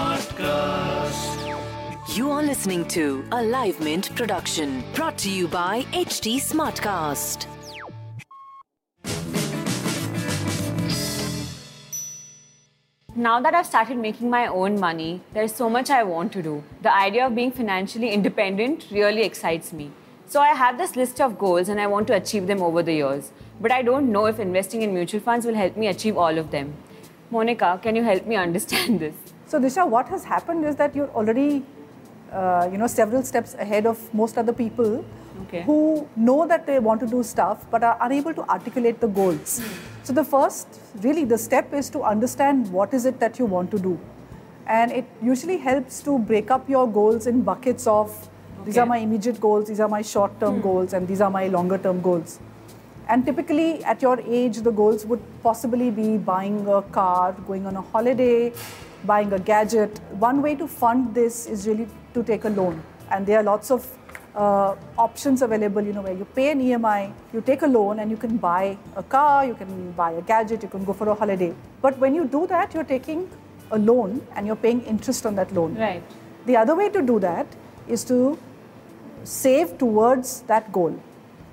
Smartcast. You are listening to a Live Mint production brought to you by HT Smartcast. Now that I've started making my own money, there's so much I want to do. The idea of being financially independent really excites me. So I have this list of goals and I want to achieve them over the years. But I don't know if investing in mutual funds will help me achieve all of them. Monica, can you help me understand this? So Disha, what has happened is that you're already, uh, you know, several steps ahead of most other people Okay. who know that they want to do stuff but are unable to articulate the goals. So the first, really, the step is to understand what is it that you want to do, and it usually helps to break up your goals in buckets of these are my immediate goals, these are my short-term goals, and these are my longer-term goals. And typically, at your age, the goals would possibly be buying a car, going on a holiday, buying a gadget. One way to fund this is really to take a loan. And there are lots of uh, options available, you know, where you pay an EMI, you take a loan, and you can buy a car, you can buy a gadget, you can go for a holiday. But when you do that, you're taking a loan and you're paying interest on that loan. Right. The other way to do that is to save towards that goal.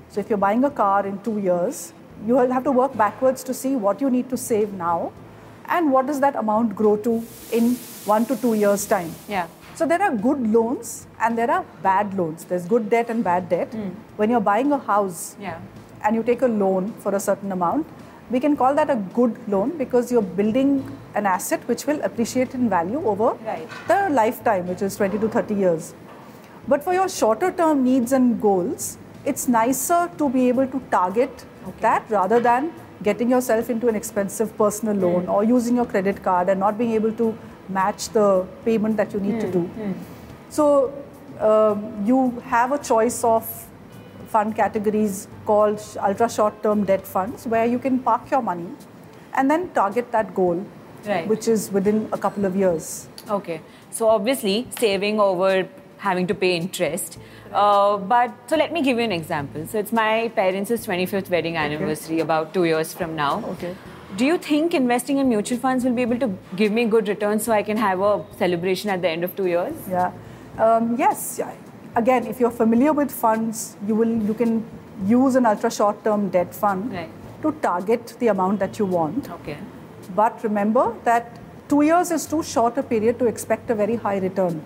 So if you're buying a car in two years, you will have to work backwards to see what you need to save now and what does that amount grow to in one to two years' time. Yeah. So there are good loans and there are bad loans. There's good debt and bad debt. Hmm. When you're buying a house Yeah. and you take a loan for a certain amount, we can call that a good loan because you're building an asset which will appreciate in value over Right. the lifetime, which is 20 to 30 years. But for your shorter term needs and goals, it's nicer to be able to target that rather than getting yourself into an expensive personal hmm. loan or using your credit card and not being able to match the payment that you need to hmm. do. Hmm. So um, you have a choice of fund categories called ultra short term debt funds where you can park your money and then target that goal, Right. which is within a couple of years. Okay. So obviously, saving over having to pay interest. Uh, but so let me give you an example. So it's my parents' 25th wedding anniversary about two years from now. Okay. Do you think investing in mutual funds will be able to give me good returns so I can have a celebration at the end of two years? Yeah. Um, yes. yeah. Again, if you're familiar with funds, you will you can use an ultra short term debt fund Right. to target the amount that you want. Okay. But remember that two years is too short a period to expect a very high return.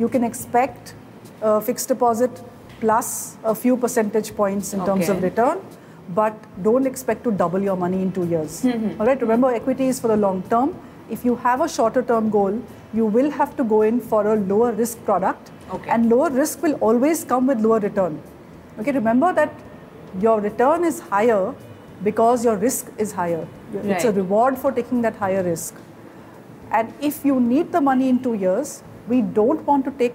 You can expect a fixed deposit plus a few percentage points in terms of return, but don't expect to double your money in two years. Hmm. All right, remember equity is for the long term. If you have a shorter term goal, you will have to go in for a lower risk product, Okay. and lower risk will always come with lower return. Okay, remember that your return is higher because your risk is higher. Right. It's a reward for taking that higher risk. And if you need the money in two years, we don't want to take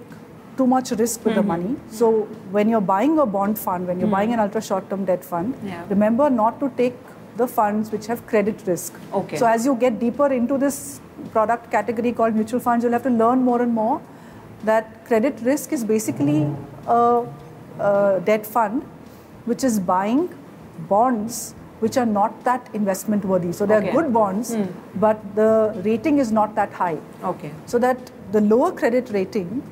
too much risk with the hmm. money. So when you're buying a bond fund, when you're hmm. buying an ultra short term debt fund, Yeah. remember not to take the funds which have credit risk. Okay. So as you get deeper into this product category called mutual funds, you'll have to learn more and more that credit risk is basically a, a debt fund which is buying bonds which are not that investment worthy. So they're Okay. good bonds, hmm. but the rating is not that high. Okay. So that the lower credit rating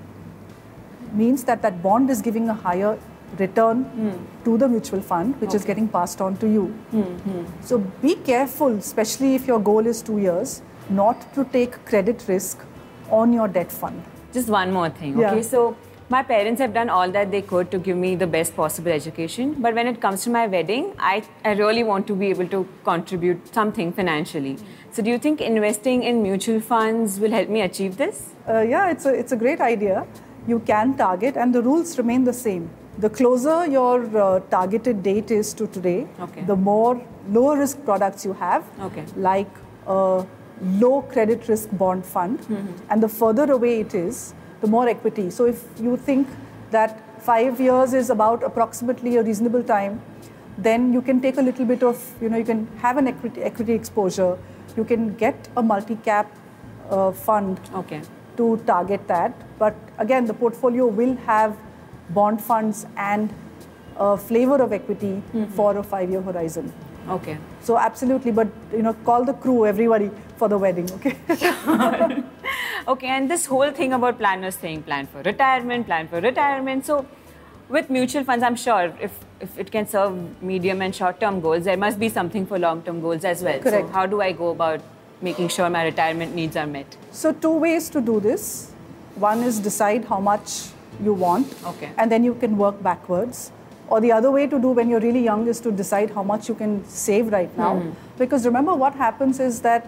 means that that bond is giving a higher return hmm. to the mutual fund, which is getting passed on to you. Hmm, hmm. So be careful, especially if your goal is two years, not to take credit risk on your debt fund. Just one more thing, Yeah. okay? So my parents have done all that they could to give me the best possible education. But when it comes to my wedding, I, I really want to be able to contribute something financially. So do you think investing in mutual funds will help me achieve this? Uh, yeah, it's a, it's a great idea. You can target, and the rules remain the same. The closer your uh, targeted date is to today, Okay. the more lower risk products you have, Okay. like a low credit risk bond fund. And the further away it is, the more equity. So if you think that five years is about approximately a reasonable time, then you can take a little bit of, you know, you can have an equity, equity exposure. You can get a multi cap uh, fund Okay. to target that. But again, the portfolio will have bond funds and a flavor of equity for a five-year horizon. Okay. So absolutely, but you know, call the crew, everybody, for the wedding. Okay. Okay, and this whole thing about planners saying plan for retirement, plan for retirement. So, with mutual funds, I'm sure if, if it can serve medium and short term goals, there must be something for long term goals as well. Correct. So, how do I go about making sure my retirement needs are met? so two ways to do this. One is decide how much you want, Okay. and then you can work backwards. Or the other way to do when you're really young is to decide how much you can save right now. Mm-hmm. Because remember, what happens is that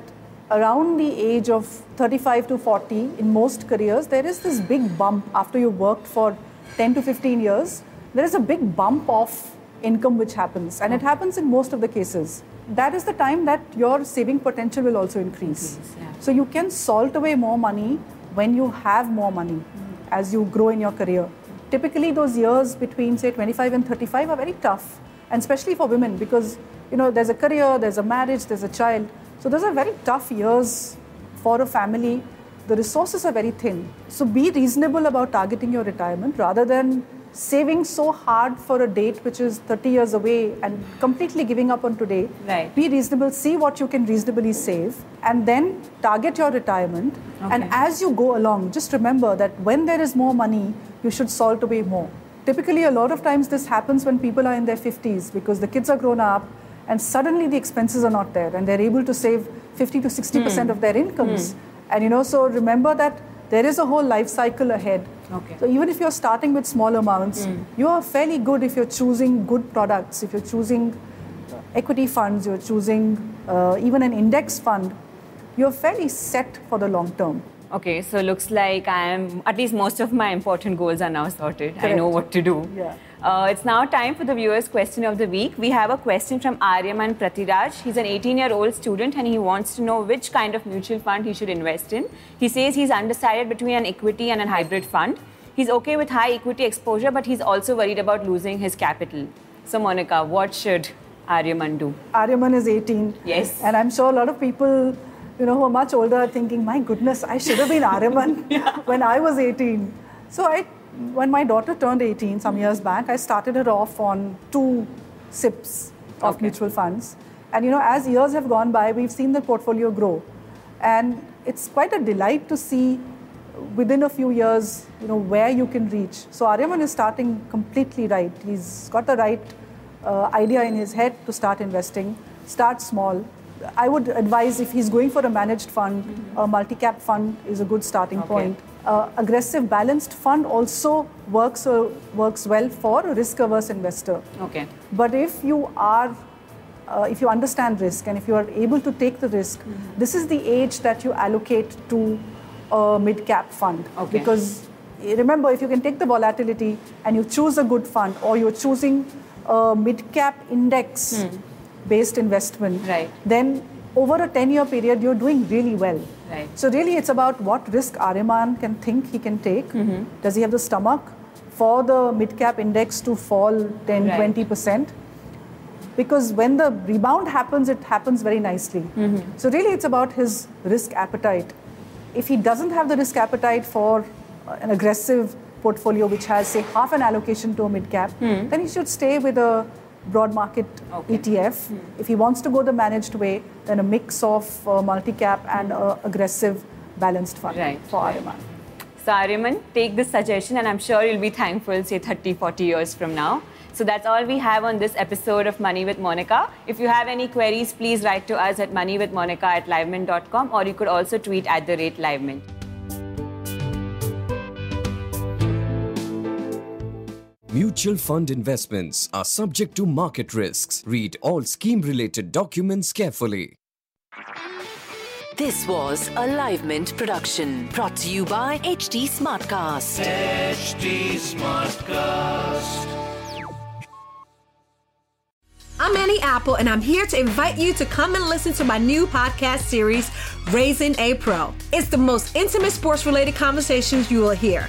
around the age of 35 to 40, in most careers, there is this big bump after you've worked for 10 to 15 years. There is a big bump of income which happens, and it happens in most of the cases. That is the time that your saving potential will also increase. Yeah. So you can salt away more money when you have more money as you grow in your career. Typically, those years between say 25 and 35 are very tough, and especially for women because you know there's a career, there's a marriage, there's a child. So those are very tough years for a family. The resources are very thin. So be reasonable about targeting your retirement rather than saving so hard for a date which is 30 years away and completely giving up on today. Right. Be reasonable, see what you can reasonably save, and then target your retirement. And as you go along, just remember that when there is more money, you should salt away more. Typically, a lot of times this happens when people are in their 50s because the kids are grown up and suddenly the expenses are not there and they're able to save 50 to 60% hmm. of their incomes. Hmm. And you know, so remember that there is a whole life cycle ahead. Okay. So even if you're starting with small amounts, hmm. you are fairly good if you're choosing good products, if you're choosing equity funds, you're choosing uh, even an index fund, you're fairly set for the long term. Okay, so looks like I am, at least most of my important goals are now sorted. I know what to do. Yeah. Uh, it's now time for the viewers' question of the week. We have a question from Aryaman Pratiraj. He's an 18 year old student and he wants to know which kind of mutual fund he should invest in. He says he's undecided between an equity and a hybrid fund. He's okay with high equity exposure, but he's also worried about losing his capital. So, Monica, what should Aryaman do? Aryaman is 18. Yes. And I'm sure a lot of people, you know, who are much older are thinking, my goodness, I should have been Aryaman when I was 18. So I, when my daughter turned 18 some years back, I started her off on two SIPs of Okay. mutual funds. And you know, as years have gone by, we've seen the portfolio grow. And it's quite a delight to see within a few years, you know, where you can reach. So Aryaman is starting completely right. He's got the right uh, idea in his head to start investing. Start small. I would advise if he's going for a managed fund, a multi-cap fund is a good starting Okay. point. Uh, aggressive balanced fund also works uh, works well for a risk-averse investor. Okay. But if you are, uh, if you understand risk and if you are able to take the risk, this is the age that you allocate to a mid-cap fund. Okay. Because eh, remember, if you can take the volatility and you choose a good fund, or you're choosing a mid-cap index-based investment, Right. then over a 10-year period, you're doing really well. Right. So really, it's about what risk Aryaman can think he can take. Mm-hmm. Does he have the stomach for the mid-cap index to fall 10, Right. 20%? Because when the rebound happens, it happens very nicely. Mm-hmm. So really, it's about his risk appetite. If he doesn't have the risk appetite for an aggressive portfolio which has, say, half an allocation to a mid-cap, then he should stay with a broad market Hmm. Okay. Hmm. ETF. If he wants to go the managed way, then a mix of uh, multi-cap and uh, aggressive balanced fund Right, for right. Aryaman. So, Aryaman, take this suggestion, and I'm sure you'll be thankful, say 30, 40 years from now. So, that's all we have on this episode of Money with Monica. If you have any queries, please write to us at moneywithmonica at livemint.com or you could also tweet at the rate livemint. Mutual fund investments are subject to market risks. Read all scheme related documents carefully. This was a Live Mint production brought to you by HT Smartcast. HT Smartcast. I'm Annie Apple, and I'm here to invite you to come and listen to my new podcast series, Raising a Pro. It's the most intimate sports related conversations you will hear.